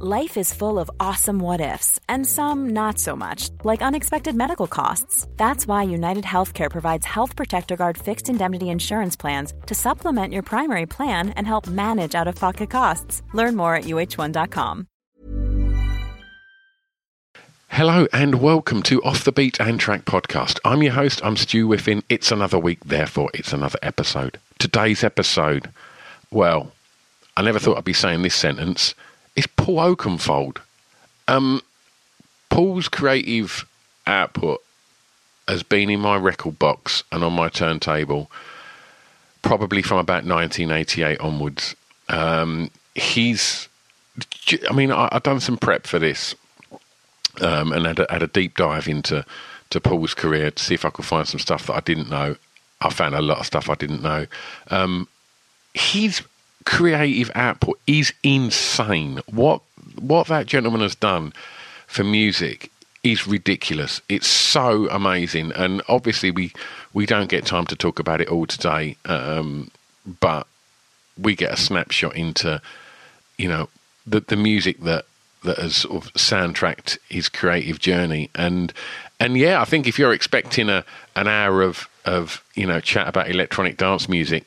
Life is full of awesome what ifs, and some not so much, like unexpected medical costs. That's why United Healthcare provides Health Protector Guard fixed indemnity insurance plans to supplement your primary plan and help manage out of pocket costs. Learn more at uh1.com. Hello and welcome to Off the Beaten Track podcast. I'm your host, I'm Stu Whiffen. It's another week, therefore, it's another episode. Today's episode, well, I never thought I'd be saying this sentence is Paul Oakenfold. Um, Paul's creative output has been in my record box and on my turntable probably from about 1988 onwards. Um, he's, I mean, I, have done some prep for this um, and had a, had a deep dive into to Paul's career to see if I could find some stuff that I didn't know. I found a lot of stuff I didn't know. Um, he's creative output is insane. What what that gentleman has done for music is ridiculous. It's so amazing, and obviously we we don't get time to talk about it all today. Um, but we get a snapshot into you know the the music that that has sort of soundtracked his creative journey and and yeah I think if you're expecting a an hour of of you know chat about electronic dance music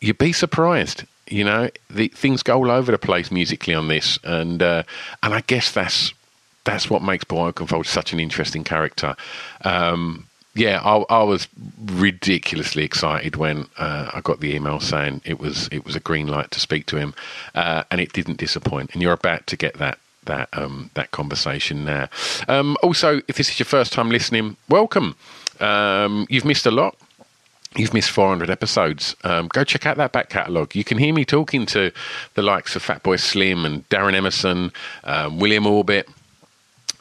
you'd be surprised you know, the, things go all over the place musically on this, and uh, and I guess that's that's what makes Oakenfold such an interesting character. Um, yeah, I, I, was ridiculously excited when uh, I got the email saying it was it was a green light to speak to him, uh, and it didn't disappoint. And you're about to get that that um, that conversation now. Um, also, if this is your first time listening, welcome. Um, you've missed a lot you've missed 400 episodes. Um, go check out that back catalogue. You can hear me talking to the likes of Fatboy Slim and Darren Emerson, um, William Orbit,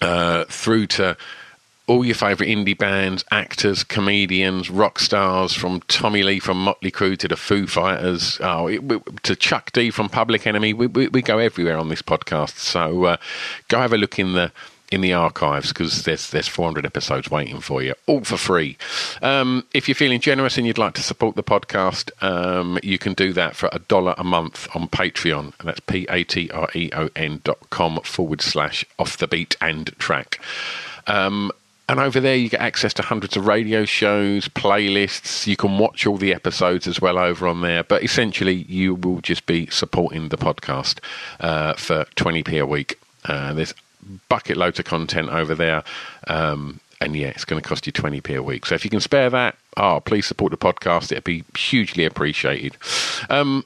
uh, through to all your favourite indie bands, actors, comedians, rock stars, from Tommy Lee from Motley Crue to the Foo Fighters, oh, it, to Chuck D from Public Enemy. We, we, we, go everywhere on this podcast. So uh, go have a look in the in the archives because there's there's 400 episodes waiting for you, all for free. Um, if you're feeling generous and you'd like to support the podcast, um, you can do that for a dollar a month on Patreon, and that's p a t r e o n dot com forward slash off the beaten track. Um, and over there, you get access to hundreds of radio shows, playlists. You can watch all the episodes as well over on there. But essentially, you will just be supporting the podcast uh, for 20p a week. Uh, there's bucket loads of content over there. Um, and yeah, it's going to cost you 20p a week. So if you can spare that, oh, please support the podcast. It'd be hugely appreciated. Um,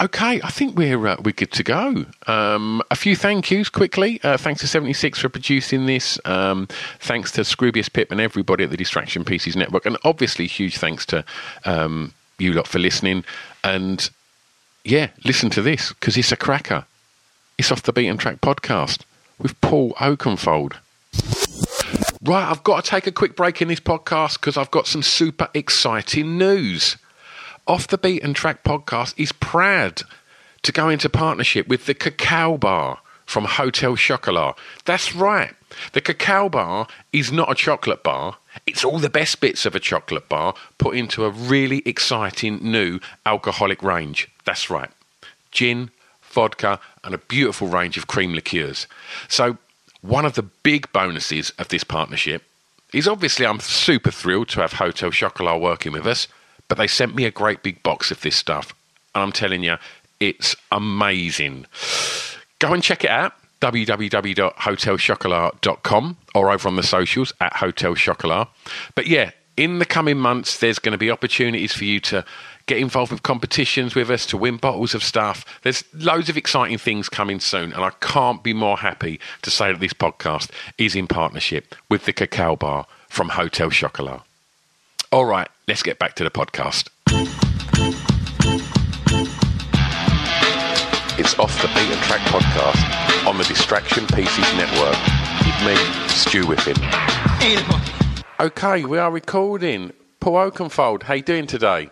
okay, I think we're uh, we're good to go. Um, a few thank yous quickly. Uh, thanks to 76 for producing this. Um, thanks to Scroobius Pip and everybody at the Distraction Pieces Network. And obviously, huge thanks to um, you lot for listening. And yeah, listen to this because it's a cracker. It's off the beaten track podcast with Paul Oakenfold. Right, I've got to take a quick break in this podcast because I've got some super exciting news. Off the Beaten Track podcast is proud to go into partnership with the Cacao Bar from Hotel Chocolat. That's right. The Cacao Bar is not a chocolate bar. It's all the best bits of a chocolate bar put into a really exciting new alcoholic range. That's right. Gin, vodka, and a beautiful range of cream liqueurs. So, one of the big bonuses of this partnership is obviously I'm super thrilled to have Hotel Chocolat working with us, but they sent me a great big box of this stuff. And I'm telling you, it's amazing. Go and check it out www.hotelchocolat.com or over on the socials at Hotel Chocolat. But yeah, in the coming months, there's going to be opportunities for you to get involved with competitions with us, to win bottles of stuff. There's loads of exciting things coming soon, and I can't be more happy to say that this podcast is in partnership with the Cacao Bar from Hotel Chocolat. All right, let's get back to the podcast. It's off the beaten track podcast on the Distraction Pieces Network. With me, Stu Whiffen. Okay, we are recording. Paul Oakenfold, how you doing today?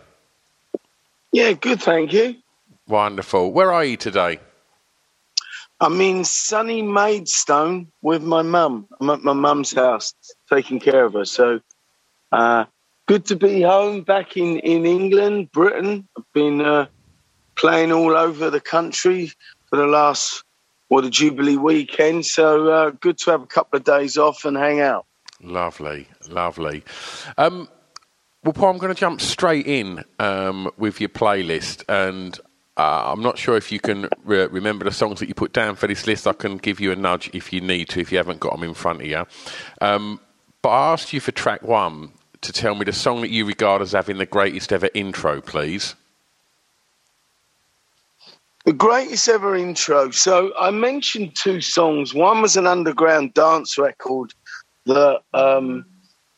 Yeah, good, thank you. Wonderful. Where are you today? I'm in sunny Maidstone with my mum. I'm at my mum's house taking care of her. So, uh, good to be home back in, in England, Britain. I've been uh, playing all over the country for the last, well, the Jubilee weekend. So, uh, good to have a couple of days off and hang out. Lovely, lovely. Um, well, Paul, I'm going to jump straight in um, with your playlist, and uh, I'm not sure if you can re- remember the songs that you put down for this list. I can give you a nudge if you need to, if you haven't got them in front of you. Um, but I asked you for track one to tell me the song that you regard as having the greatest ever intro, please. The greatest ever intro. So I mentioned two songs. One was an underground dance record that um,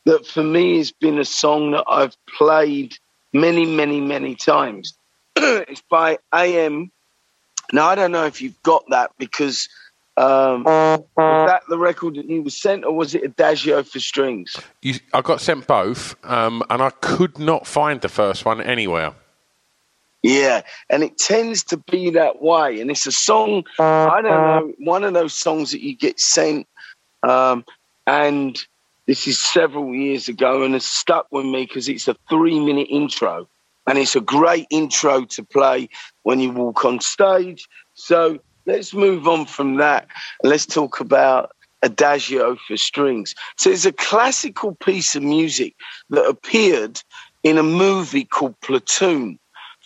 that for me has been a song that I've played many, many, many times. it's by AM. Now I don't know if you've got that because um, was that the record that you were sent, or was it Adagio for Strings? You, I got sent both, um, and I could not find the first one anywhere. Yeah, and it tends to be that way. And it's a song, I don't know, one of those songs that you get sent, um, and this is several years ago, and it's stuck with me because it's a three minute intro. And it's a great intro to play when you walk on stage. So let's move on from that. Let's talk about Adagio for Strings. So it's a classical piece of music that appeared in a movie called Platoon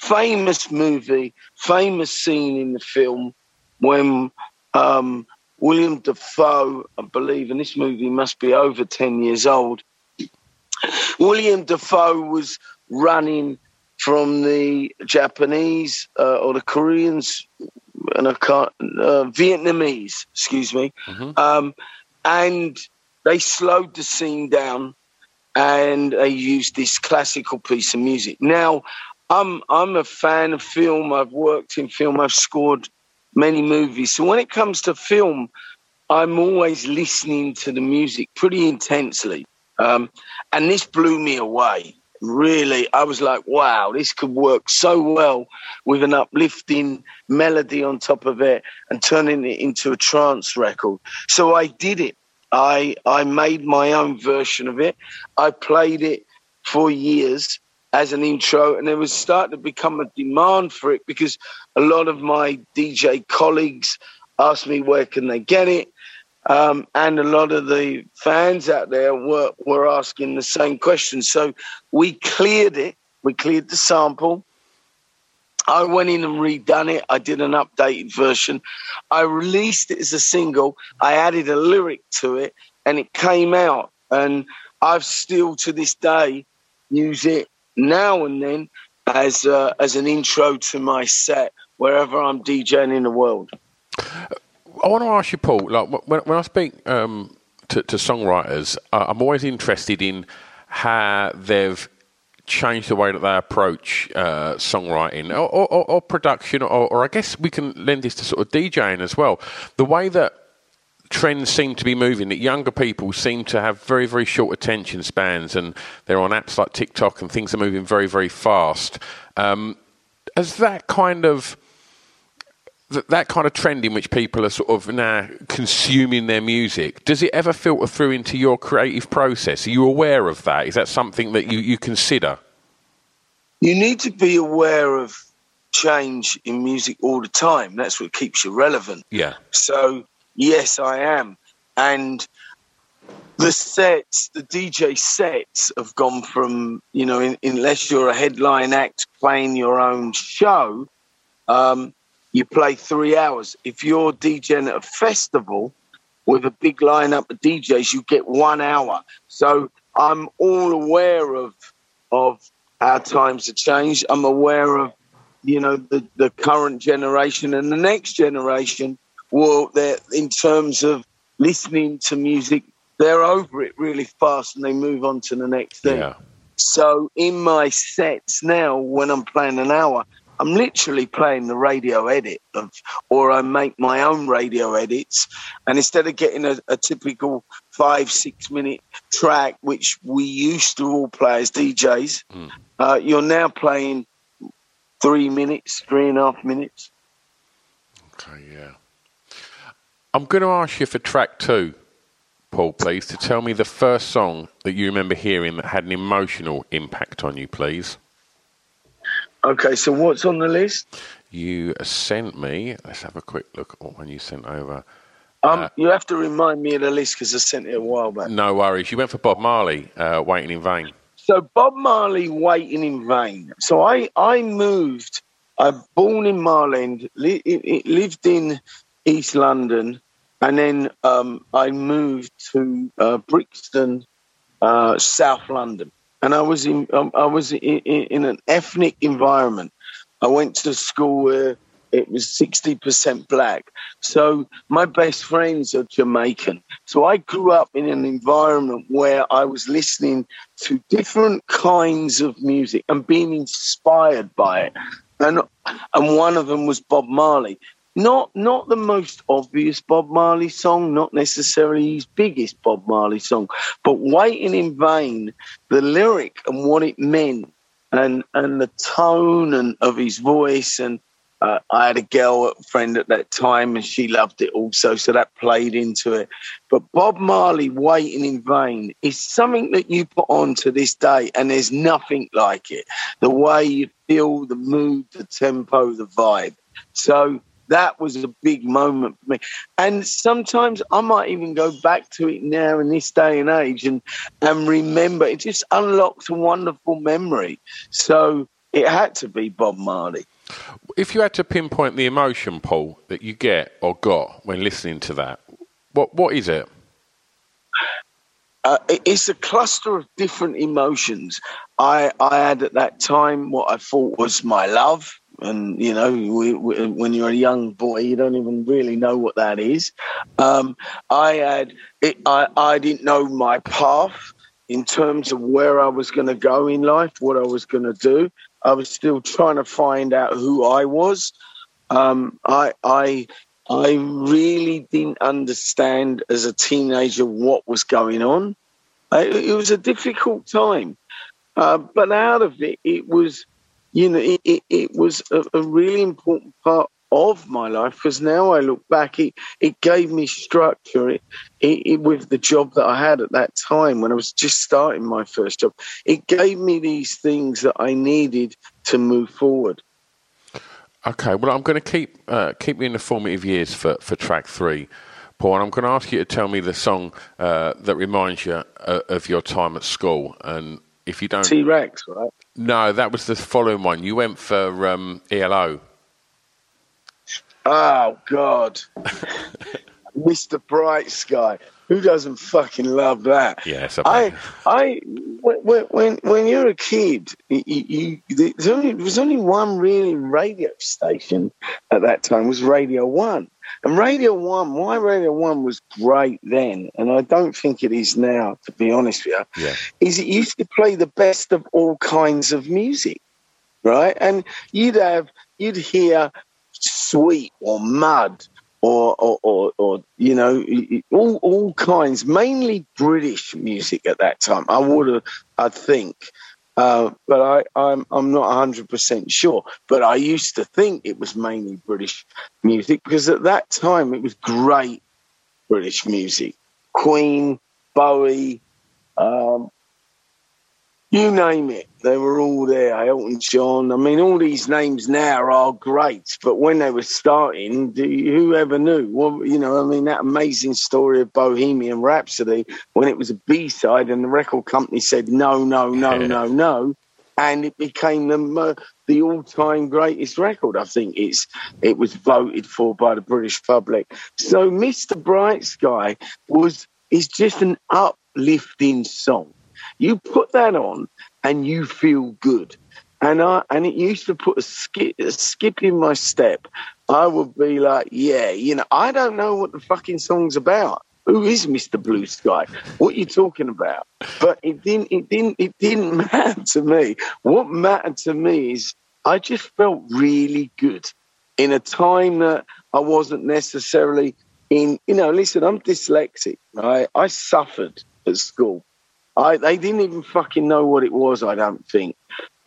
famous movie, famous scene in the film when um, William Dafoe, I believe, and this movie must be over 10 years old. William Dafoe was running from the Japanese uh, or the Koreans and I can't, uh, Vietnamese, excuse me, mm-hmm. um, and they slowed the scene down and they used this classical piece of music. Now, I'm I'm a fan of film. I've worked in film. I've scored many movies. So when it comes to film, I'm always listening to the music pretty intensely. Um, and this blew me away. Really, I was like, wow, this could work so well with an uplifting melody on top of it and turning it into a trance record. So I did it. I I made my own version of it. I played it for years as an intro, and there was starting to become a demand for it because a lot of my DJ colleagues asked me where can they get it, um, and a lot of the fans out there were were asking the same question. So we cleared it. We cleared the sample. I went in and redone it. I did an updated version. I released it as a single. I added a lyric to it, and it came out. And I've still to this day use it now and then as uh, as an intro to my set wherever I'm DJing in the world. I want to ask you, Paul. Like when, when I speak um, to, to, songwriters, I'm always interested in how they've changed the way that they approach uh, songwriting or, or, or production, or, or, I guess we can lend this to sort of DJing as well. The way that trends seem to be moving that younger people seem to have very very short attention spans and they're on apps like tiktok and things are moving very very fast um, as that kind of that kind of trend in which people are sort of now consuming their music, does it ever filter through into your creative process? Are you aware of that? Is that something that you, you consider? You need to be aware of change in music all the time. That's what keeps you relevant. Yeah. So Yes, I am. And the sets, the DJ sets have gone from, you know, in, unless you're a headline act playing your own show, um, you play three hours. If you're DJing at a festival with a big lineup of DJs, you get one hour. So I'm all aware of of how times have changed. I'm aware of, you know, the, the current generation and the next generation well, they're in terms of listening to music, they're over it really fast and they move on to the next thing. Yeah. So in my sets now, when I'm playing an hour, I'm literally playing the radio edit of, or I make my own radio edits. And instead of getting a, a typical five, six minute track, which we used to all play as DJs, mm. uh, you're now playing three minutes, three and a half minutes. Okay, yeah. I'm going to ask you for track two, Paul, please, to tell me the first song that you remember hearing that had an emotional impact on you, please. Okay, so what's on the list? You sent me. Let's have a quick look at when you sent over. Um, uh, you have to remind me of the list because I sent it a while back. No worries. You went for Bob Marley, uh, "Waiting in Vain." So Bob Marley, "Waiting in Vain." So I I moved. I'm born in Marland, li- lived in East London, and then um, I moved to uh, Brixton, uh, South London and I was in um, I was in, in, an ethnic environment. I went to school where it was sixty percent black. So my best friends are Jamaican. So I grew up in an environment where I was listening to different kinds of music and being inspired by it. And and one of them was Bob Marley. Not not the most obvious Bob Marley song, not necessarily his biggest Bob Marley song, but Waiting in Vain, the lyric and what it meant and and the tone and of his voice and uh, I had a girl friend at that time and she loved it also, so that played into it. But Bob Marley, Waiting in Vain, is something that you put on to this day, and there's nothing like it. The way you feel, the mood, the tempo, the vibe. So that was a big moment for me. And sometimes I might even go back to it now in this day and age and, and remember. It just unlocks a wonderful memory. So it had to be Bob Marley. If you had to pinpoint the emotion, Paul, that you get or got when listening to that, what what is it? Uh, it's a cluster of different emotions. I, I had at that time what I thought was my love and you know we, we, when you're a young boy you don't even really know what that is. Um, i had it, I, I didn't know my path in terms of where i was going to go in life what i was going to do. I was still trying to find out who i was. Um, i i i really didn't understand as a teenager what was going on. It, it was a difficult time. Uh, but out of it it was you know, it, it, it was a, a, really important part of my life because now I look back, it, it gave me structure it, it, with the job that I had at that time when I was just starting my first job. It gave me these things that I needed to move forward. Okay, well, I'm going to keep uh, keep you in the formative years for, for track three, Paul, and I'm going to ask you to tell me the song uh, that reminds you uh, of your time at school. And if you don't, T Rex, right? No, that was the following one. You went for um, ELO. Oh God, Mr. Bright Sky. Who doesn't fucking love that? Yes, I, I, when, when, when you're a kid, you, you, there's only, there was only one really radio station at that time. Was Radio One, and Radio One, why Radio One was great then, and I don't think it is now, to be honest with you, yeah. is it used to play the best of all kinds of music, right? And you'd have, you'd hear sweet or mud or, or, or, or, you know, all, all kinds, mainly British music at that time. I would have, I think. Uh, but I, I'm I'm not 100 percent sure. But I used to think it was mainly British music because at that time it was great British music. Queen, Bowie, um, you name it, they were all there. Elton John. I mean, all these names now are great, but when they were starting, who ever knew? Well, you know, I mean, that amazing story of Bohemian Rhapsody when it was a B side and the record company said no, no, no, no, no, and it became the uh, the all time greatest record. I think it's it was voted for by the British public. So, Mr. Bright Sky was is just an uplifting song you put that on and you feel good. And I and it used to put a skip, a skip in my step. I would be like, yeah, you know, I don't know what the fucking song's about. Who is Mr. Blue Sky? What are you talking about? But it didn't. It didn't. It didn't matter to me. What mattered to me is I just felt really good in a time that I wasn't necessarily in. You know, listen, I'm dyslexic. Right, I suffered at school. I they didn't even fucking know what it was. I don't think.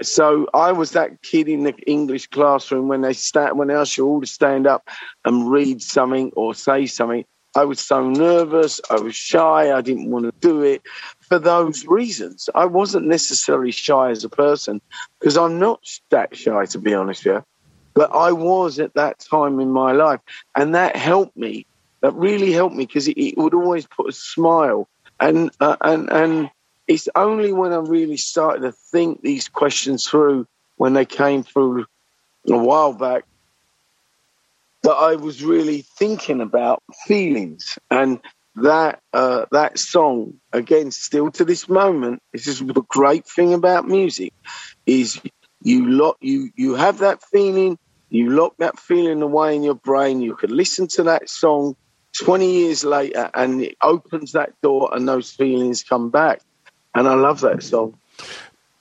So I was that kid in the English classroom when they start when they ask you all to stand up and read something or say something. I was so nervous. I was shy. I didn't want to do it for those reasons. I wasn't necessarily shy as a person because I'm not that shy, to be honest with you. But I was at that time in my life. And that helped me. That really helped me because it, it, would always put a smile. And, uh, and, and it's only when I really started to think these questions through when they came through a while back that I was really thinking about feelings. And that uh, that song again still to this moment this is the great thing about music is you lock you you have that feeling you lock that feeling away in your brain you could listen to that song 20 years later and it opens that door and those feelings come back and I love that song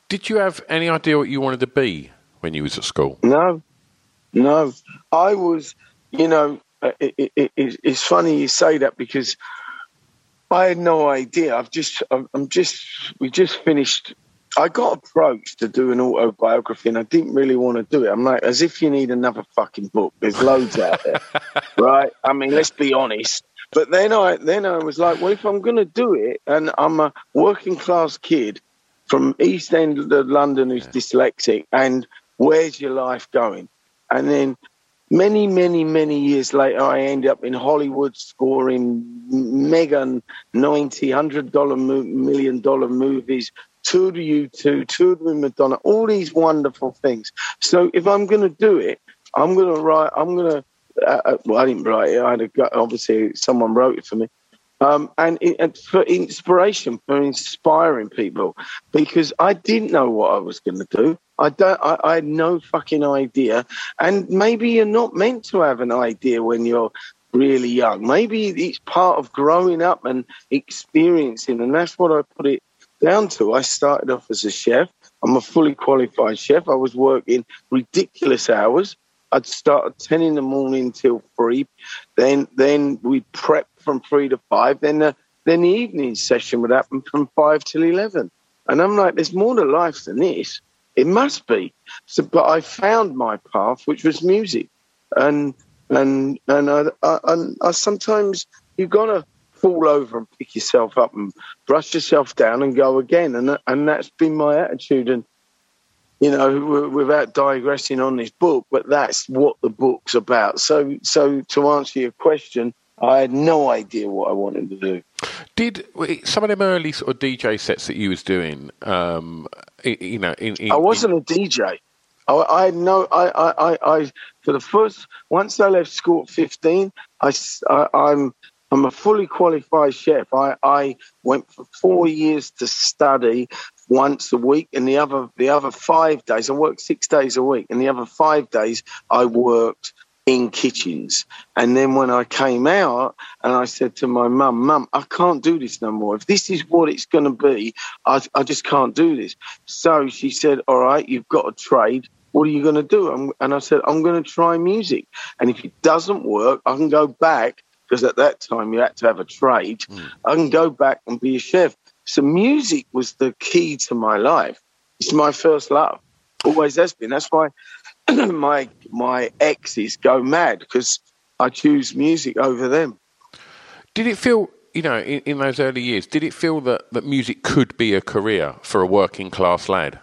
did you have any idea what you wanted to be when you was at school no no I was you know uh, it, it, it, it's funny you say that because I had no idea. I've just, I'm just, we just finished. I got approached to do an autobiography, and I didn't really want to do it. I'm like, as if you need another fucking book. There's loads out there, right? I mean, let's be honest. But then I, then I was like, well, if I'm going to do it, and I'm a working class kid from East End of London who's dyslexic, and where's your life going? And then many, many, many years later, I end up in Hollywood scoring mega 90, $100 million movies, toured with U2, toured with Madonna, all these wonderful things. So if I'm going to do it, I'm going to write, I'm going to, uh, uh, well, I didn't write it. I had a, obviously someone wrote it for me. Um, and, it, and, for inspiration, for inspiring people, because I didn't know what I was going to do. I don't. I, I, had no fucking idea. And maybe you're not meant to have an idea when you're really young. Maybe it's part of growing up and experiencing, and that's what I put it down to. I started off as a chef. I'm a fully qualified chef. I was working ridiculous hours. I'd start at ten in the morning till three. Then, then we prep from three to five. Then the then the evening session would happen from five till eleven. And I'm like, there's more to life than this. It must be. So, but I found my path, which was music, and and and I, I, and I sometimes you've gotta fall over and pick yourself up and brush yourself down and go again, and and that's been my attitude. And you know, without digressing on this book, but that's what the book's about. So, so to answer your question, I had no idea what I wanted to do. Did some of them early sort of DJ sets that you was doing? Um, you know, in, in, I wasn't a DJ. I, I had no. I, I, I, for the first once I left school at fifteen, I, I I'm I'm a fully qualified chef. I, I went for four years to study once a week, and the other the other five days I worked six days a week, and the other five days I worked in kitchens. And then when I came out and I said to my mum, Mum, I can't do this no more. If this is what it's going to be, I, I just can't do this. So she said, All right, you've got a trade. What are you going to do? and I said, I'm going to try music. And if it doesn't work, I can go back because at that time you had to have a trade. Mm. I can go back and be a chef. So music was the key to my life. It's my first love. Always has been. That's why my my exes go mad because I choose music over them. Did it feel, you know, in, in, those early years, did it feel that, that music could be a career for a working class lad?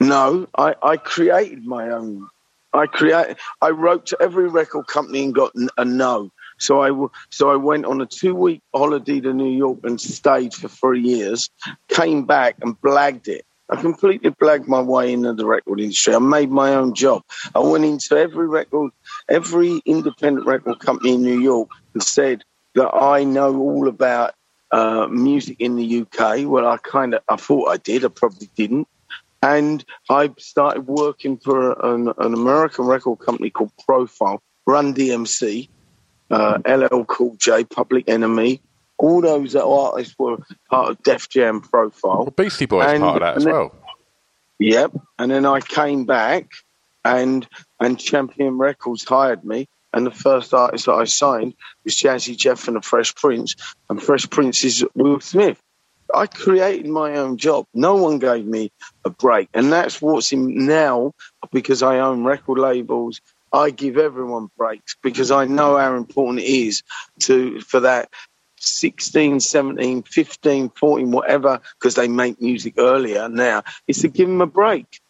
No, I, I created my own. I create. I wrote to every record company and got a no. So I so I went on a two week holiday to New York and stayed for three years. Came back and blagged it. I completely blagged my way into the record industry. I made my own job. I went into every record, every independent record company in New York and said that I know all about uh, music in the UK. Well, I kind of, I thought I did. I probably didn't. And I started working for an, an American record company called Profile, Run DMC, uh, LL Cool J, Public Enemy, all those artists were part of Def Jam profile. Well, Beastie Boys and, part of that as well. Yep. And then I came back and and Champion Records hired me. And the first artist that I signed was Jazzy Jeff and the Fresh Prince. And Fresh Prince is Will Smith. I created my own job. No one gave me a break. And that's what's in now because I own record labels. I give everyone breaks because I know how important it is to for that 16, 17, 15, 14, whatever, because they make music earlier now, is to give them a break.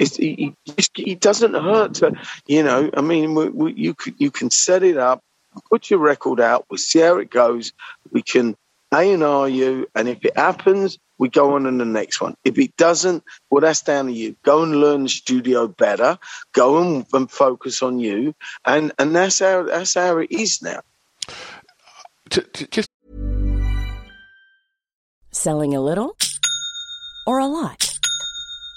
It's, it, it doesn't hurt to, you know, I mean, we, we, you, you can set it up, put your record out, we'll see how it goes. We can A&R you, and if it happens, we go on in the next one. If it doesn't, well, that's down to you. Go and learn the studio better. Go and, and focus on you, and and that's how that's how it is now. To, to just selling a little or a lot.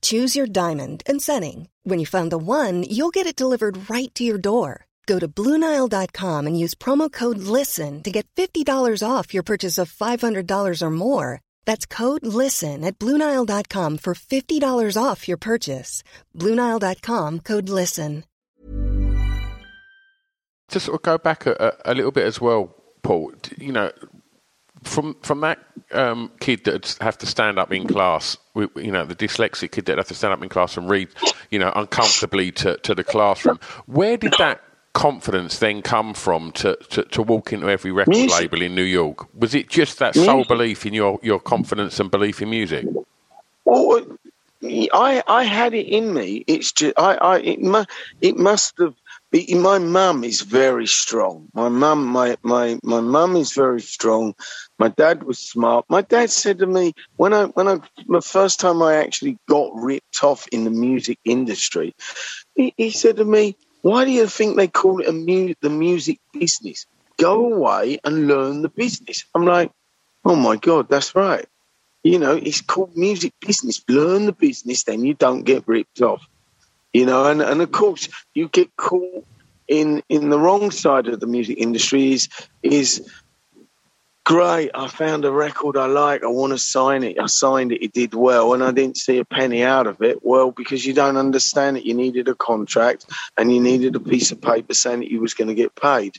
Choose your diamond and setting. When you find the one, you'll get it delivered right to your door. Go to Bluenile.com and use promo code LISTEN to get $50 off your purchase of $500 or more. That's code LISTEN at Bluenile.com for $50 off your purchase. Bluenile.com code LISTEN. to sort of go back a, a, little bit as well, Paul. You know, from from that um, kid that have to stand up in class, you know, the dyslexic kid that have to stand up in class and read, you know, uncomfortably to, to the classroom. Where did that confidence then come from to, to, to walk into every record music. label in New York? Was it just that music. sole belief in your, your confidence and belief in music? Well, I I had it in me. It's just I, I it, mu- it must have my mum is very strong. My mum, my my my mum is very strong. My dad was smart. My dad said to me when I when I the first time I actually got ripped off in the music industry, he, he said to me, "Why do you think they call it mu- the music business? Go away and learn the business." I'm like, "Oh my god, that's right." You know, it's called music business. Learn the business, then you don't get ripped off you know, and, and of course you get caught in in the wrong side of the music industry is is great. I found a record I like. I want to sign it. I signed it. It did well, and I didn't see a penny out of it. Well, because you don't understand it. You needed a contract, and you needed a piece of paper saying that you was going to get paid.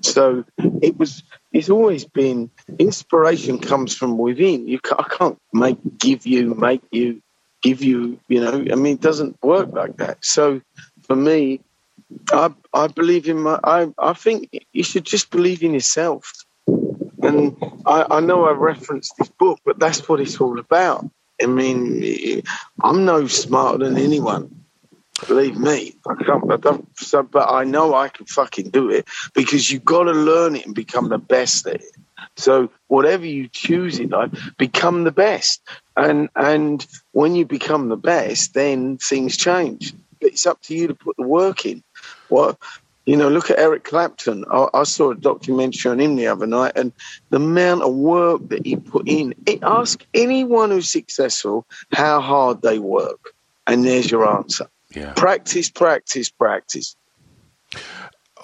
So it was. It's always been inspiration comes from within. You I can't make give you make you give you, you know, I mean, it doesn't work like that. So for me, I I believe in my. I I think you should just believe in yourself. And I, I know I referenced this book, but that's what it's all about. I mean, I'm no smarter than anyone. Believe me, I can't. I don't. So, but I know I can fucking do it because you've got to learn it and become the best at it. So whatever you choose in life, become the best. And and when you become the best, then things change. It's up to you to put the work in. What you know, look at Eric Clapton. I, I, saw a documentary on him the other night, and the amount of work that he put in. It, ask anyone who's successful how hard they work, and there's your answer. Yeah. Practice, practice, practice.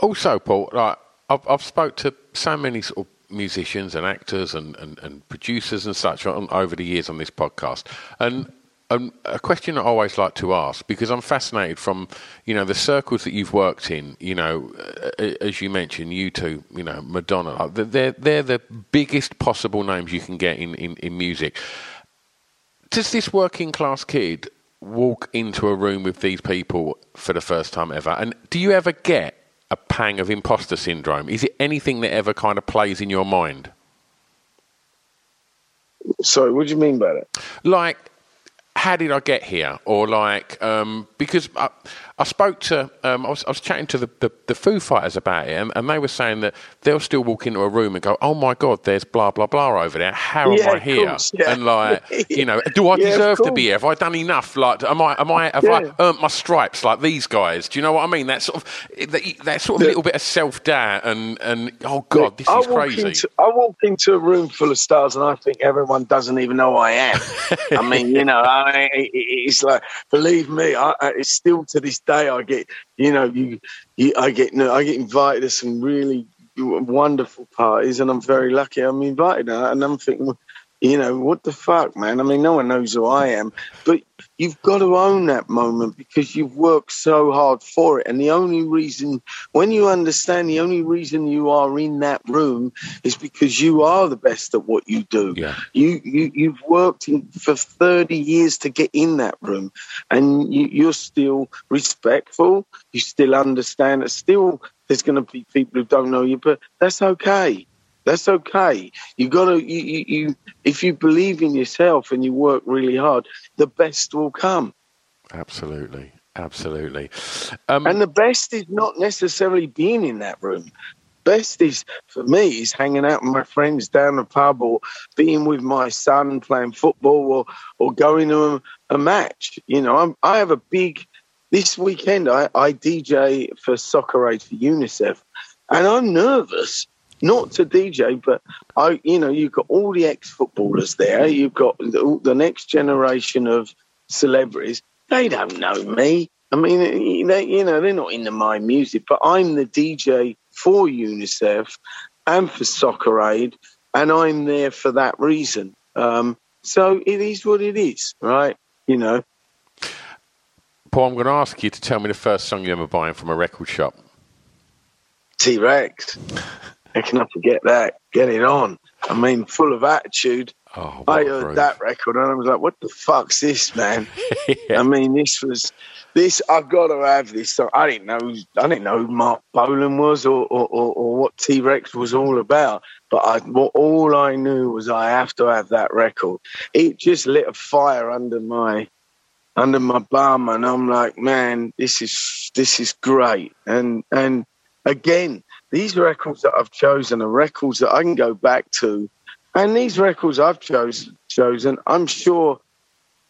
Also, Paul, like I've I've spoke to so many sort of musicians and actors and, and, and producers and such on, over the years on this podcast. And um, a question I always like to ask because I'm fascinated from you know the circles that you've worked in. You know, as you mentioned, U2, you know, Madonna. They're they're the biggest possible names you can get in, in, in music. Does this working class kid walk into a room with these people for the first time ever? And do you ever get a pang of imposter syndrome? Is it anything that ever kind of plays in your mind? Sorry, what do you mean by that? Like, how did I get here? Or like, um, because I, I spoke to, um, I, was, I was chatting to the, the, the Foo Fighters about it, and, and, they were saying that they'll still walk into a room and go, "Oh my God, there's blah blah blah over there. How yeah, am I here?" Course, yeah. And like, you know, do I yeah, deserve to be here? Have I done enough? Like, am I am I have I earned my stripes like these guys? Do you know what I mean? That sort of that, that sort of little bit of self doubt and and oh God, this I is crazy. Into, I walk into a room full of stars and I think everyone doesn't even know I am. I mean, you know, I, it's like believe me, I, it's still to this day I get you know, you, you I get I get invited to some really wonderful parties, and I'm very lucky I'm invited. And I'm thinking, you know, what the fuck, man? I mean, no one knows who I am, but you've got to own that moment because you've worked so hard for it. And the only reason, when you understand, the only reason you are in that room is because you are the best at what you do. Yeah. You, you, you've worked in, for 30 years to get in that room and you, you're still respectful. You still understand that still there's going to be people who don't know you, but that's okay. That's okay. You gotta you, you, you if you believe in yourself and you work really hard, the best will come. Absolutely. Absolutely. Um, and the best is not necessarily being in that room. Best is for me is hanging out with my friends down the pub or being with my son playing football or or going to a, a match. You know, I'm, I have a big this weekend. I, I DJ for Soccer Aid for UNICEF, and I'm nervous not to DJ, but I, you know, you've got all the ex-footballers there. You've got the, the next generation of celebrities. They don't know me. I mean, they, you know, they're not into my music, but I'm the DJ for UNICEF and for Soccer Aid, and I'm there for that reason. Um, so it is what it is, right? You know. Paul, I'm going to ask you to tell me the first song you ever buying from a record shop. T Rex. I forget that? Get it on. I mean, full of attitude. Oh, I heard that record and I was like, "What the fuck's this, man?" yeah. I mean, this was this. I've got to have this. So I didn't know. I didn't know who Marc Bolan was or, or, or, or what T Rex was all about. But I, well, all I knew was I have to have that record. It just lit a fire under my under my bum, and I'm like, man, this is this is great. And and again, these records that I've chosen are records that I can go back to. And these records I've chose, chosen, I'm sure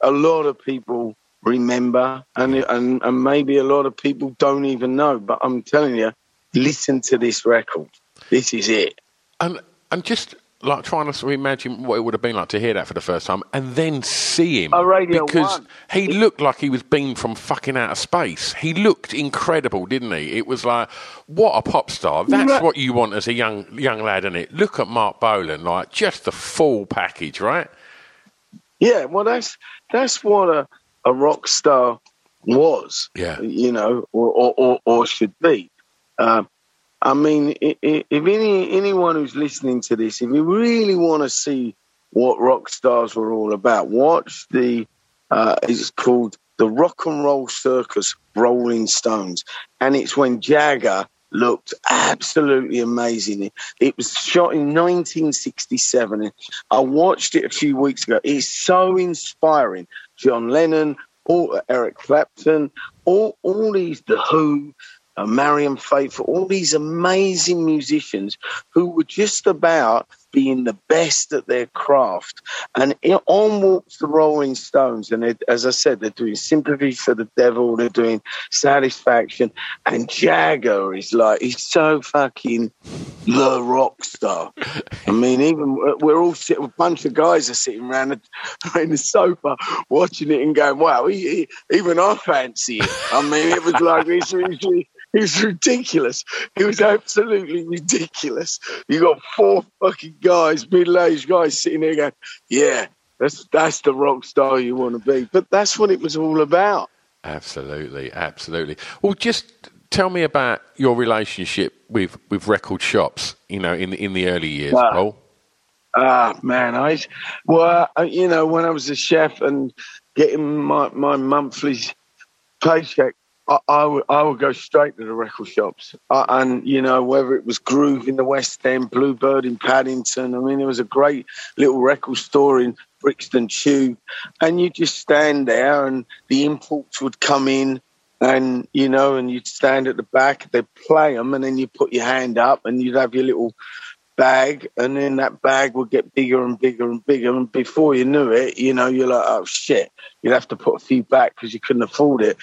a lot of people remember and, and, and maybe a lot of people don't even know. But I'm telling you, listen to this record. This is it. And, and just like trying to imagine what it would have been like to hear that for the first time and then see him. A Radio because One. he looked like he was beamed from fucking outer space. He looked incredible, didn't he? It was like, what a pop star. That's right. what you want as a young young lad, isn't it? Look at Marc Bolan, like just the full package, right? Yeah, well that's that's what a, a rock star was. Yeah. You know, or or, or, or should be. Um, I mean, if any anyone who's listening to this, if you really want to see what rock stars were all about, watch the. Uh, it's called the Rock and Roll Circus Rolling Stones, and it's when Jagger looked absolutely amazing. It was shot in 1967. I watched it a few weeks ago. It's so inspiring. John Lennon, all, Eric Clapton, all all these The Who, uh, Marianne Faithfull, all these amazing musicians who were just about being the best at their craft. And on walks the Rolling Stones, and as I said, they're doing Sympathy for the Devil, they're doing Satisfaction, and Jagger is like he's so fucking the rock star. I mean, even we're all sitting, a bunch of guys are sitting around the, in the sofa watching it and going, "Wow, he, he, even I fancy it." I mean, it was like this. It was ridiculous. It was absolutely ridiculous. You got four fucking guys, middle-aged guys, sitting there going, "Yeah, that's that's the rock star you want to be." But that's what it was all about. Absolutely, absolutely. Well, just tell me about your relationship with, with record shops. You know, in the, in the early years, Ah. Paul. Ah, man, I well, uh, you know, when I was a chef and getting my my monthly paycheck, I, I would I would go straight to the record shops, uh, and you know, whether it was Groove in the West End, Bluebird in Paddington. I mean, there was a great little record store in Brixton Tube, and you just stand there, and the imports would come in. And you know, and you'd stand at the back. They'd play them, and then you put your hand up, and you'd have your little bag, and then that bag would get bigger and bigger and bigger. And before you knew it, you know, you're like, oh shit, you'd have to put a few back because you couldn't afford it.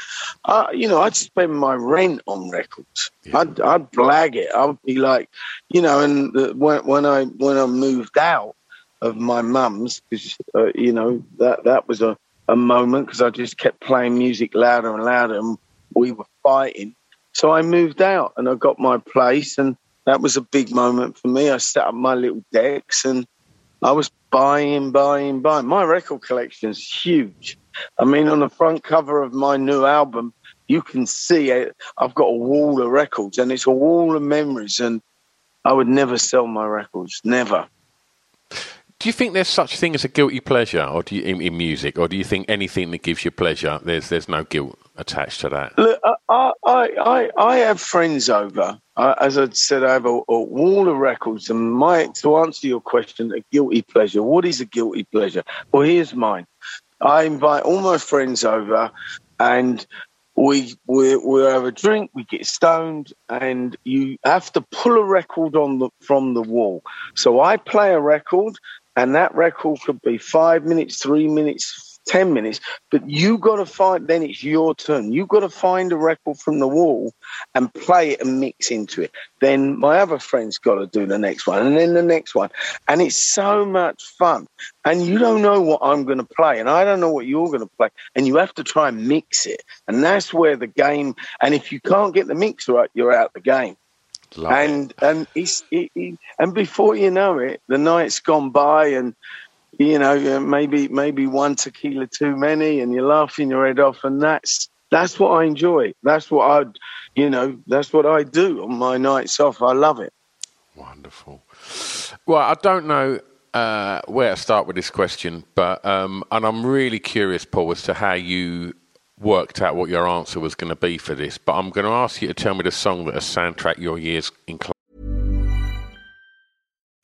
Uh, you know, I'd spend my rent on records. I'd, I'd blag it. I'd be like, you know, and the, when, when I when I moved out of my mum's, because uh, you know that that was a, a moment because I just kept playing music louder and louder, and we were fighting. So I moved out and I got my place, and that was a big moment for me. I set up my little decks and I was buying, buying, buying. My record collection is huge. I mean, on the front cover of my new album, you can see it. I've got a wall of records and it's a wall of memories. And I would never sell my records, never. Do you think there's such thing as a guilty pleasure, or do you, in, in music, or do you think anything that gives you pleasure, there's there's no guilt attached to that? Look, I, I, I, I have friends over. Uh, as I said, I have a, a wall of records. And my to answer your question, a guilty pleasure. What is a guilty pleasure? Well, here's mine. I invite all my friends over, and we we we have a drink. We get stoned, and you have to pull a record on the from the wall. So I play a record, and that record could be five minutes, three minutes, 10 minutes, but you got to find, then it's your turn. You've got to find a record from the wall and play it and mix into it. Then my other friend's got to do the next one and then the next one. And it's so much fun. And you don't know what I'm going to play and I don't know what you're going to play. And you have to try and mix it. And that's where the game, and if you can't get the mix right, you're out the game. Love and and it's it, it, and before you know it, the night's gone by, and you know maybe maybe one tequila too many, and you're laughing your head off, and that's that's what I enjoy. That's what I, you know, that's what I do on my nights off. I love it. Wonderful. Well, I don't know uh, where to start with this question, but um, and I'm really curious, Paul, as to how you worked out what your answer was going to be for this. But I'm going to ask you to tell me the song that has soundtracked your years in.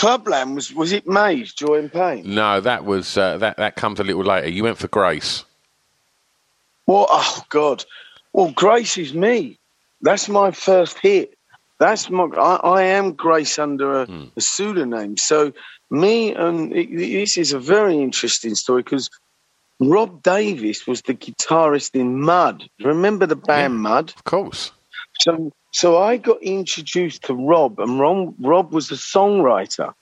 Clubland was was it Maze, Joy and Pain? No, that was uh, that. That comes a little later. You went for Grace. Well, oh God, well Grace is me. That's my first hit. That's my. I, I am Grace under a, Mm. a pseudonym. So me and it, this is a very interesting story because Rob Davis was the guitarist in Mud. Remember the band Mud? Of course. So, so I got introduced to Rob, and Rob, Rob was a songwriter,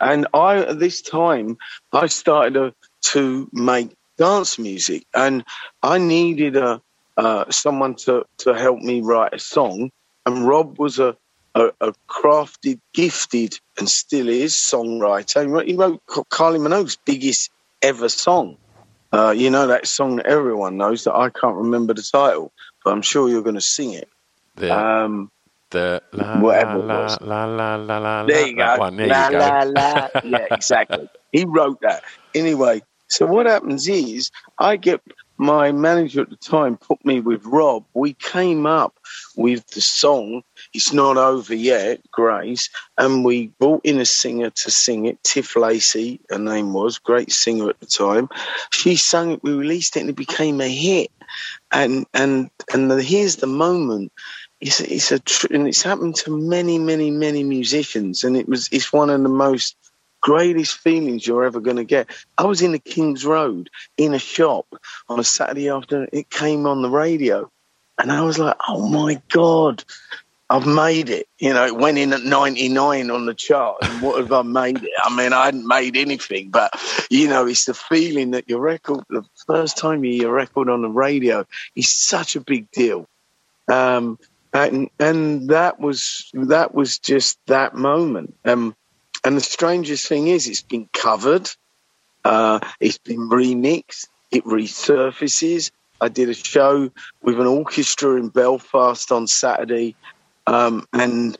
and I at this time I started to, to make dance music, and I needed a uh, someone to to help me write a song, and Rob was a a, a crafted, gifted, and still is songwriter. He wrote, he wrote Kylie Minogue's biggest ever song. Uh, you know that song that everyone knows that I can't remember the title, but I'm sure you're going to sing it. The, Um, the la, whatever it was. la, la, la, la, there you go. one. There la, you go. la, la. Yeah, exactly. he wrote that. Anyway, so what happens is I get my manager at the time put me with Rob. We came up with the song It's Not Over Yet, Grace, and we brought in a singer to sing it. Tiff Lacey, her name was, great singer at the time. She sang it, we released it, and it became a hit. And and and the, here's the moment it's it's a tr- and it's happened to many many many musicians and it was it's one of the most greatest feelings you're ever going to get i was in the king's road in a shop on a saturday afternoon it came on the radio and i was like oh my god I've made it. You know, it went in at 99 on the chart. And what have I made it? I mean, I hadn't made anything, but, you know, it's the feeling that your record, the first time you hear your record on the radio is such a big deal. Um, and, and that was, that was just that moment. Um, and the strangest thing is it's been covered. Uh, it's been remixed. It resurfaces. I did a show with an orchestra in Belfast on Saturday um, and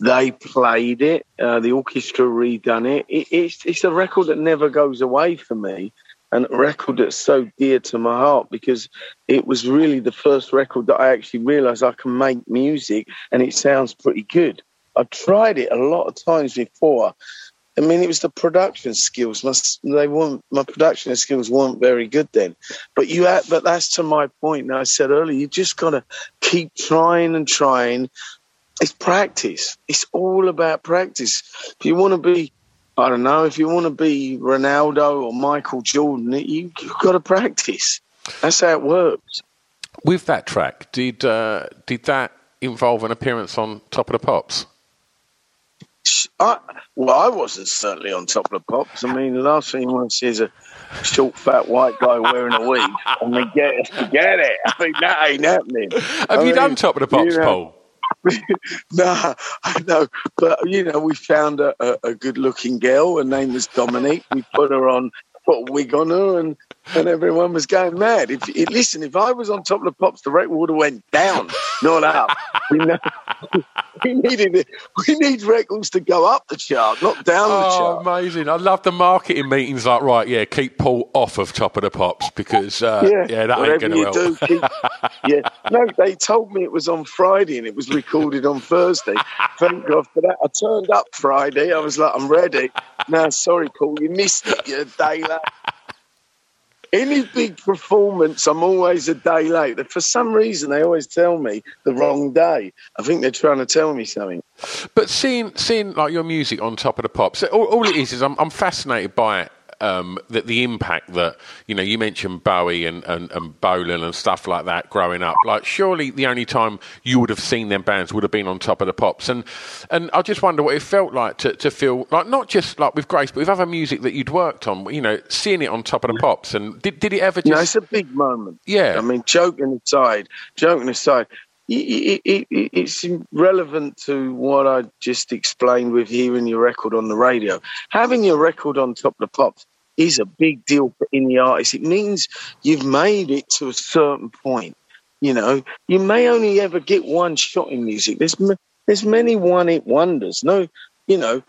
they played it. Uh, the orchestra redone it. it. It's it's a record that never goes away for me, and a record that's so dear to my heart because it was really the first record that I actually realised I can make music and it sounds pretty good. I've tried it a lot of times before. I mean, it was the production skills. My, they weren't. My production skills weren't very good then. But you, had, but that's to my point. Now I said earlier, you just got to keep trying and trying it's practice. It's all about practice. If you want to be, I don't know, if you want to be Ronaldo or Michael Jordan, you, you've got to practice. That's how it works. With that track, did uh, did that involve an appearance on Top of the Pops? I, well, I wasn't certainly on top of the pops. I mean, the last thing you want to see is a short, fat white guy wearing a wig. I mean, get, forget it. I mean, that ain't happening. Have I you mean, done Top of the Pops, you know- Paul? no, I know, but you know, we found a, a, a good-looking girl. Her name was Dominique. We put her on, put a wig on her, and and everyone was going mad. If, if listen, if I was on top of the pops, the record would have went down, not up. We, know, we needed it. We need records to go up the chart, not down the Oh, chart. amazing! I love the marketing meetings. Like, right, yeah, keep Paul off of Top of the Pops because uh, yeah, that ain't whatever going to you help. do, keep, yeah. No, they told me it was on Friday and it was recorded on Thursday. Thank God for that. I turned up Friday. I was like, I'm ready. No, sorry, Paul, you missed it. You're a day late. Any big performance, I'm always a day late. For some reason, they always tell me the wrong day. I think they're trying to tell me something. But seeing seeing like your music on top of the pops, all, all it is is I'm, I'm fascinated by it. Um, the, the impact that you know you mentioned Bowie and, and, and Bolan and stuff like that growing up. Like surely the only time you would have seen them bands would have been on top of the pops. And and I just wonder what it felt like to, to feel like not just like with Grace, but with other music that you'd worked on. You know, seeing it on top of the pops. And did did it ever just? it's a big moment. Yeah. I mean, joking aside, joking aside, it, it, it, it's relevant to what I just explained with hearing your record on the radio. Having your record on top of the pops is a big deal for any artist. It means you've made it to a certain point. You know, you may only ever get one shot in music. There's there's many one hit wonders. No, you know,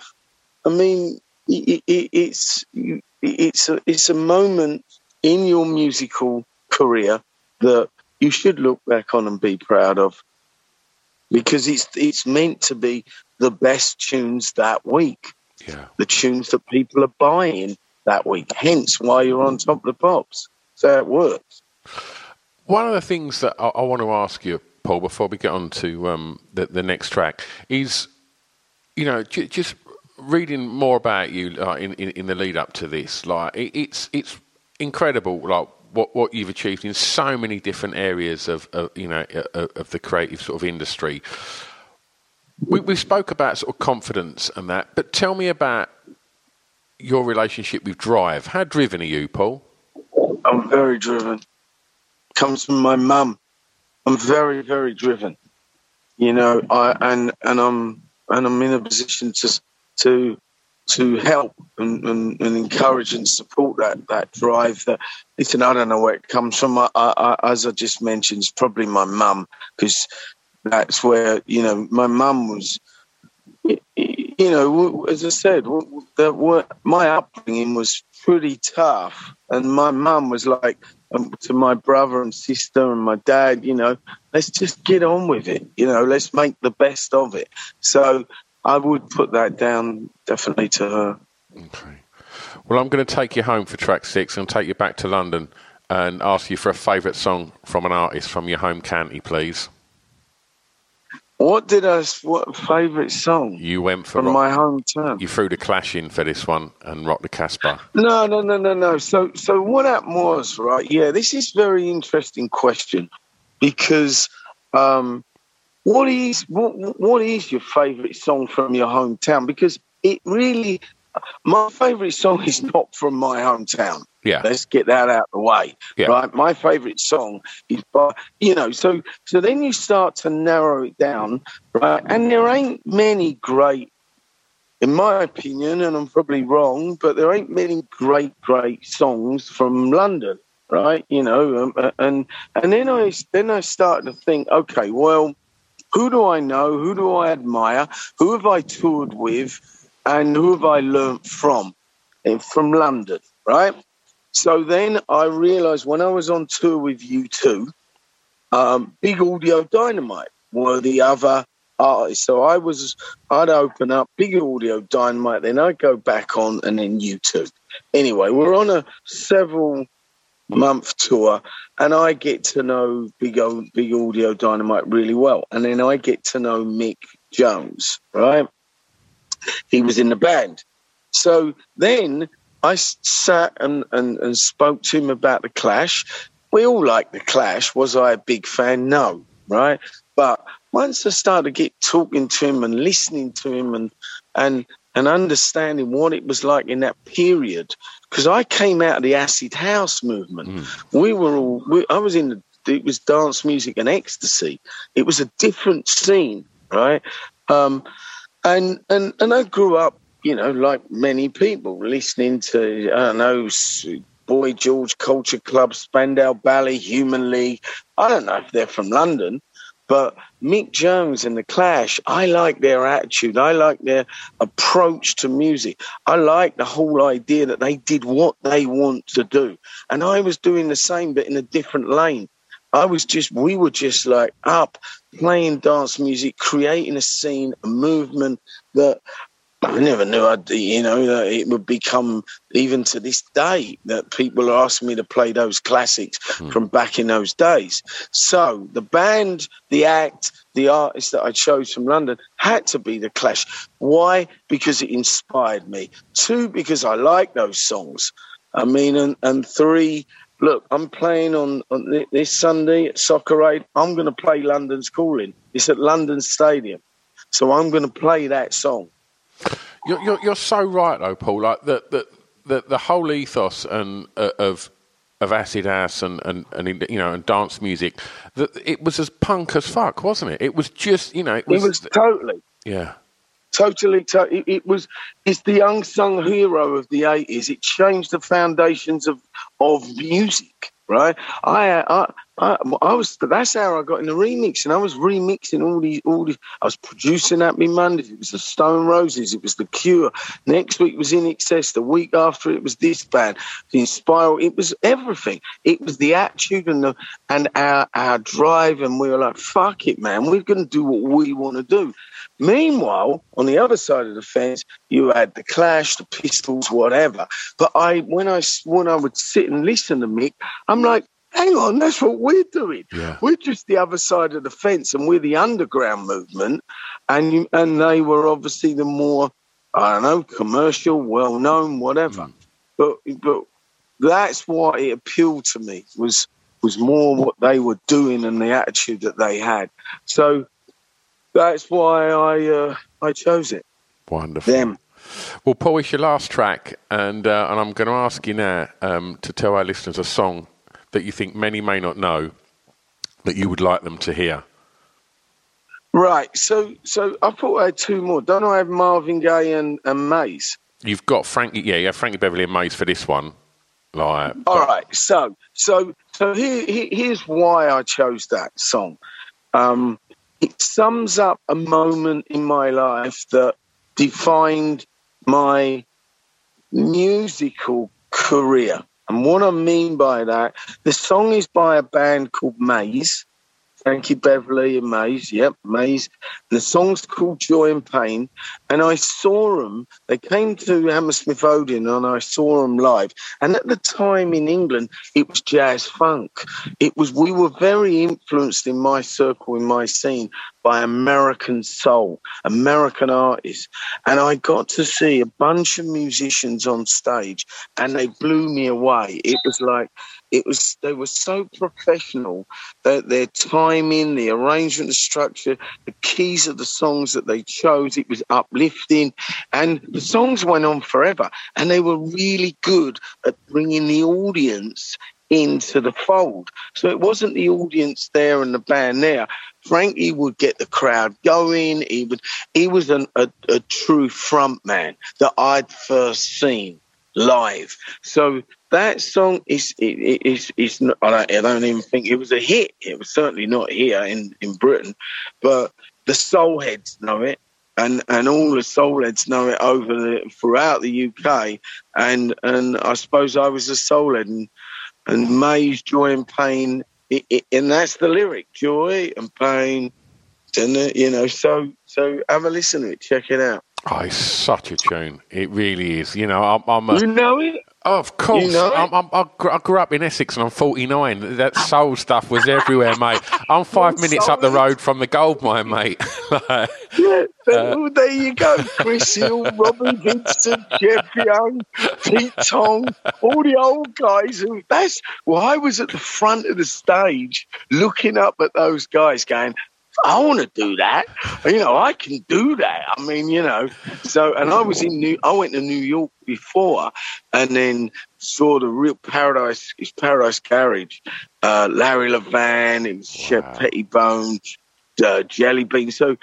I mean, it, it, it's it's a it's a moment in your musical career that you should look back on and be proud of because it's it's meant to be the best tunes that week Yeah. the tunes that people are buying that week hence why you're on top of the pops so it works One of the things that I, I want to ask you, Paul, before we get on to um, the, the next track, is you know j- just reading more about you like, in, in, in the lead up to this. Like it, it's it's incredible. Like what what you've achieved in so many different areas of, of you know of, of the creative sort of industry. We we spoke about sort of confidence and that, but tell me about your relationship with drive. How driven are you, Paul? I'm very driven. Comes from my mum. I'm very, very driven. You know, I and and I'm and I'm in a position to to to help and, and, and encourage and support that that drive. That listen, I don't know where it comes from. I, I, as I just mentioned, it's probably my mum because that's where you know my mum was. You know, as I said, the, my upbringing was pretty tough, and my mum was like um, to my brother and sister and my dad. You know, let's just get on with it. You know, let's make the best of it. So I would put that down definitely to her. Okay. Well, I'm going to take you home for track six and take you back to London and ask you for a favourite song from an artist from your home county, please. What did I? What favourite song? You went for from rock, my hometown. You threw the Clash in for this one and rocked the Casbah. No, no, no, no, no. So, so what happened was right. Yeah, this is very interesting question because um, what is what what is your favourite song from your hometown? Because it really, my favourite song is not from my hometown. Yeah. Let's get that out of the way. Yeah. Right. My favourite song is by you know, so so then you start to narrow it down, right? And there ain't many great in my opinion, and I'm probably wrong, but there ain't many great, great songs from London, right? You know, um, uh, and and then I then I started to think, okay, well, who do I know? Who do I admire? Who have I toured with? And who have I learnt from? And from London, right? So then I realized when I was on tour with U2 um, Big Audio Dynamite were the other artists. So I was, I'd open up Big Audio Dynamite, then I'd go back on and then U2 Anyway, we're on a several month tour and I get to know Big, o, Big Audio Dynamite really well. And then I get to know Mick Jones, right? He was in the band. So then I sat and, and, and spoke to him about the Clash. We all like the Clash. Was I a big fan? No, right? But once I started get talking to him and listening to him and and and understanding what it was like in that period, because I came out of the acid house movement. Mm. We were all. We, I was in the. It was dance music and ecstasy. It was a different scene, right? Um, and and and I grew up you know, like many people, listening to, I don't know, Boy George Culture Club, Spandau Ballet, Human League. I don't know if they're from London, but Mick Jones and The Clash, I like their attitude. I like their approach to music. I like the whole idea that they did what they want to do. And I was doing the same, but in a different lane. I was just, we were just like up playing dance music, creating a scene, a movement that I never knew I'd, you know, that it would become even to this day that people are asking me to play those classics mm. from back in those days. So the band, the act, the artist that I chose from London had to be the Clash. Why? Because it inspired me. Two, because I like those songs. I mean, and, and three, look, I'm playing on, on this Sunday at Soccer Aid. I'm going to play London's Calling. It's at London Stadium. So I'm going to play that song. You're, you're, you're so right, though, Paul. Like the the the, the whole ethos and uh, of of acid house and, and, and you know and dance music, that it was as punk as fuck, wasn't it? It was just you know it was, it was totally yeah. Totally, to- it, it was. It's the unsung hero of the eighties. It changed the foundations of of music right? I, I, I, I, was that's how I got in the remix, and I was remixing all these, all these. I was producing Happy Mondays. It was the Stone Roses. It was the Cure. Next week was INXS. The week after it was this band, the Inspiral. It was everything. It was the attitude and the and our our drive, and we were like, "Fuck it, man. We're going to do what we want to do." Meanwhile, on the other side of the fence, you had the Clash, the Pistols, whatever. But I, when I when I would sit and listen to Mick, I'm like, hang on, that's what we're doing. Yeah. We're just the other side of the fence, and we're the underground movement. And you, and they were obviously the more, I don't know, commercial, well known, whatever. Mm. But but that's why it appealed to me was was more what they were doing and the attitude that they had. So that's why I uh, I chose it. Wonderful. Them. Well, Paul, it's your last track, and uh, and I'm going to ask you now um, to tell our listeners a song that you think many may not know that you would like them to hear. Right. So so I thought I had two more. Don't I have Marvin Gaye and, and Maze? You've got Frankie, yeah, you have Frankie Beverly and Maze for this one. Like, All right. So so so here, here here's why I chose that song. Um, it sums up a moment in my life that defined my musical career. And what I mean by that, the song is by a band called Maze, Frankie Beverly and Maze, yep, Maze. The song's called Joy and Pain. And I saw them, they came to Hammersmith Odeon and I saw them live. And at the time in England, it was jazz funk. It was, we were very influenced in my circle, in my scene, by American soul, American artists. And I got to see a bunch of musicians on stage and they blew me away. It was like, it was, they were so professional that their timing, the arrangement, the structure, the keys of the songs that they chose, it was uplifting. And the songs went on forever. And they were really good at bringing the audience into the fold. So it wasn't the audience there and the band there. Frankie would get the crowd going. He would. He was an, a, a true front man that I'd first seen live. So that song is is is, is not, I, don't, I don't even think it was a hit. It was certainly not here in in Britain, but the soul heads know it. And, and all the soul heads know it over the, throughout the UK, and and I suppose I was a soul head, and and Maze joy and pain, it, it, and that's the lyric: joy and pain, and uh, you know. So so have a listen to it, check it out. oh, it's such a tune. It really is. You know, I'm, I'm a, You know it? Oh, of course. You know? I'm, I'm, I, grew, up in Essex and I'm 49. That soul stuff was everywhere, mate. I'm five What minutes up the road from the Goldmine, mate. Like, Yeah, Uh, oh, there you go. Chris Hill, Robbie Vincent, Jeff Young, Pete Tong, all the old guys. Who, that's well, I was at the front of the stage looking up at those guys, going, "I want to do that. You know, I can do that. I mean, you know." So, and I was in New. I went to New York before, and then saw the real Paradise. It's Paradise Garage. Uh, Larry Levan. It was Shep Pettibone uh, Jellybean. So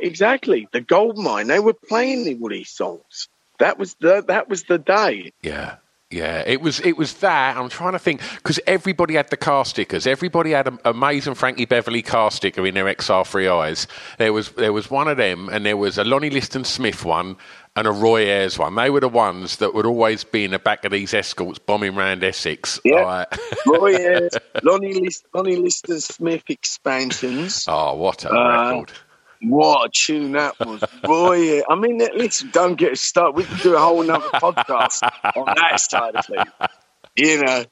exactly the Goldmine. They were playing all these songs. That was the that was the day. yeah. Yeah, it was it was that. I'm trying to think because everybody had the car stickers. Everybody had a, a Maze and Frankie Beverly car sticker in their XR3Is. There was there was one of them, and there was a Lonnie Liston Smith one and a Roy Ayers one. They were the ones that would always be in the back of these escorts bombing round Essex. Yeah. Like- Roy Ayers, Lonnie, List, Lonnie Liston Smith expansions. oh, what a Uh, record! What a tune that was. boy! I mean, listen, don't get us started. We could do a whole nother podcast on that side of things. You know,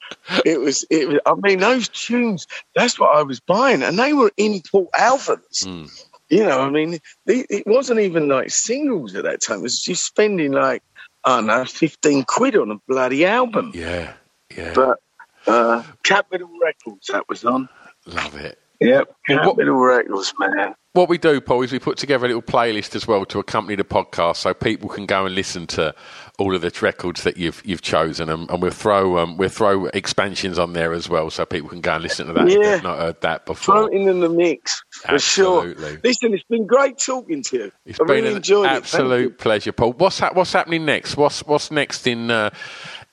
it was, it was, I mean, those tunes, that's what I was buying. And they were import albums. Mm. You know, I mean, it, it wasn't even like singles at that time. It was just spending like, I don't know, 15 quid on a bloody album. Yeah, yeah, But uh, Capital Records, that was on. love it. Yep, Well, what- Records, man. What we do, Paul, is we put together a little playlist as well to accompany the podcast, so people can go and listen to all of the records that you've you've chosen, and, and we'll throw um, we'll throw expansions on there as well, so people can go and listen to that if Yeah. they've not heard that before. Floating in the mix, for sure. Listen, it's been great talking to you. It's I been really an enjoyed it. Absolute you. pleasure, Paul. What's ha- what's happening next? What's what's next in uh,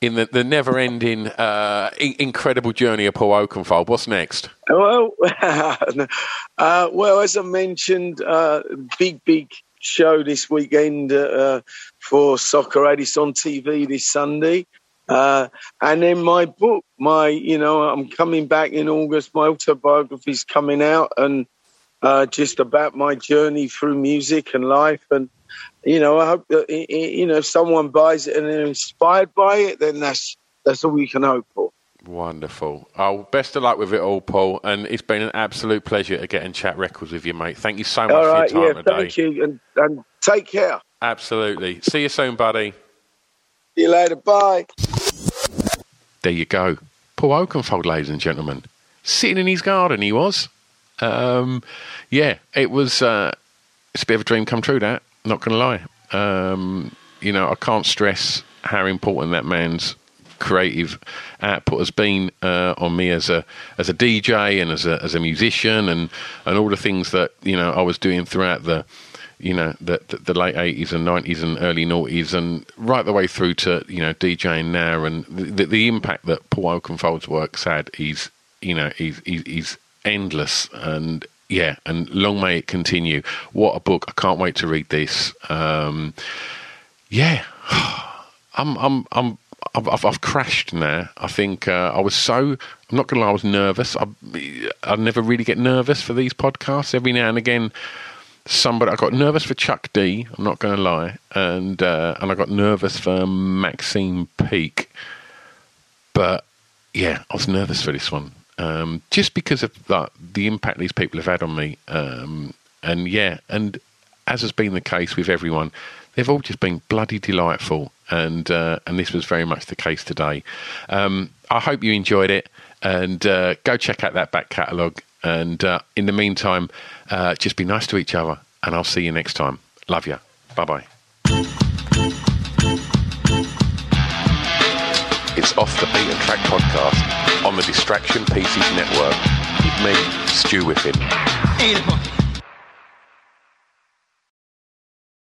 in the, the never ending uh, incredible journey of Paul Oakenfold? What's next? Well, uh, well, as I mentioned, uh, big, big show this weekend uh, for Soccer Aid. It's on TV this Sunday. Uh, and then my book, my, you know, I'm coming back in August. My autobiography's coming out and uh, just about my journey through music and life. And, you know, I hope that, i- you know, if someone buys it and they're inspired by it, then that's, that's all we can hope for. Wonderful. Oh, best of luck with it all, Paul. And it's been an absolute pleasure to get and chat records with you, mate. Thank you so much All right, for your yeah, time today. thank you, and, and take care. Absolutely. See you soon, buddy. See you later. Bye. There you go. Paul Oakenfold, ladies and gentlemen. Sitting in his garden, he was. Um, yeah, it was. Uh, it's a bit of a dream come true. That not going to lie. Um, you know, I can't stress how important that man's creative output has been uh, on me as a as a DJ and as a as a musician and and all the things that you know I was doing throughout the you know the the, the late eighties and nineties and early noughties and right the way through to you know DJing now and the the impact that Paul Oakenfold's work's had is you know he's, he's endless and yeah and long may it continue what a book i can't wait to read this um yeah i'm i'm i'm I've, I've, crashed now. I think uh, I was so. I'm not going to lie. I was nervous. I, I never really get nervous for these podcasts. Every now and again, somebody. I got nervous for Chuck D. I'm not going to lie, and uh, and I got nervous for Maxine Peake. But yeah, I was nervous for this one, um, just because of the, the impact these people have had on me. Um, and yeah, and as has been the case with everyone, they've all just been bloody delightful, and uh, and this was very much the case today. Um, I hope you enjoyed it, and uh, go check out that back catalogue. And uh, in the meantime, uh, just be nice to each other, and I'll see you next time. Love you. Bye bye. It's Off the Beaten Track podcast on the Distraction Pieces Network with me, Stu o'clock.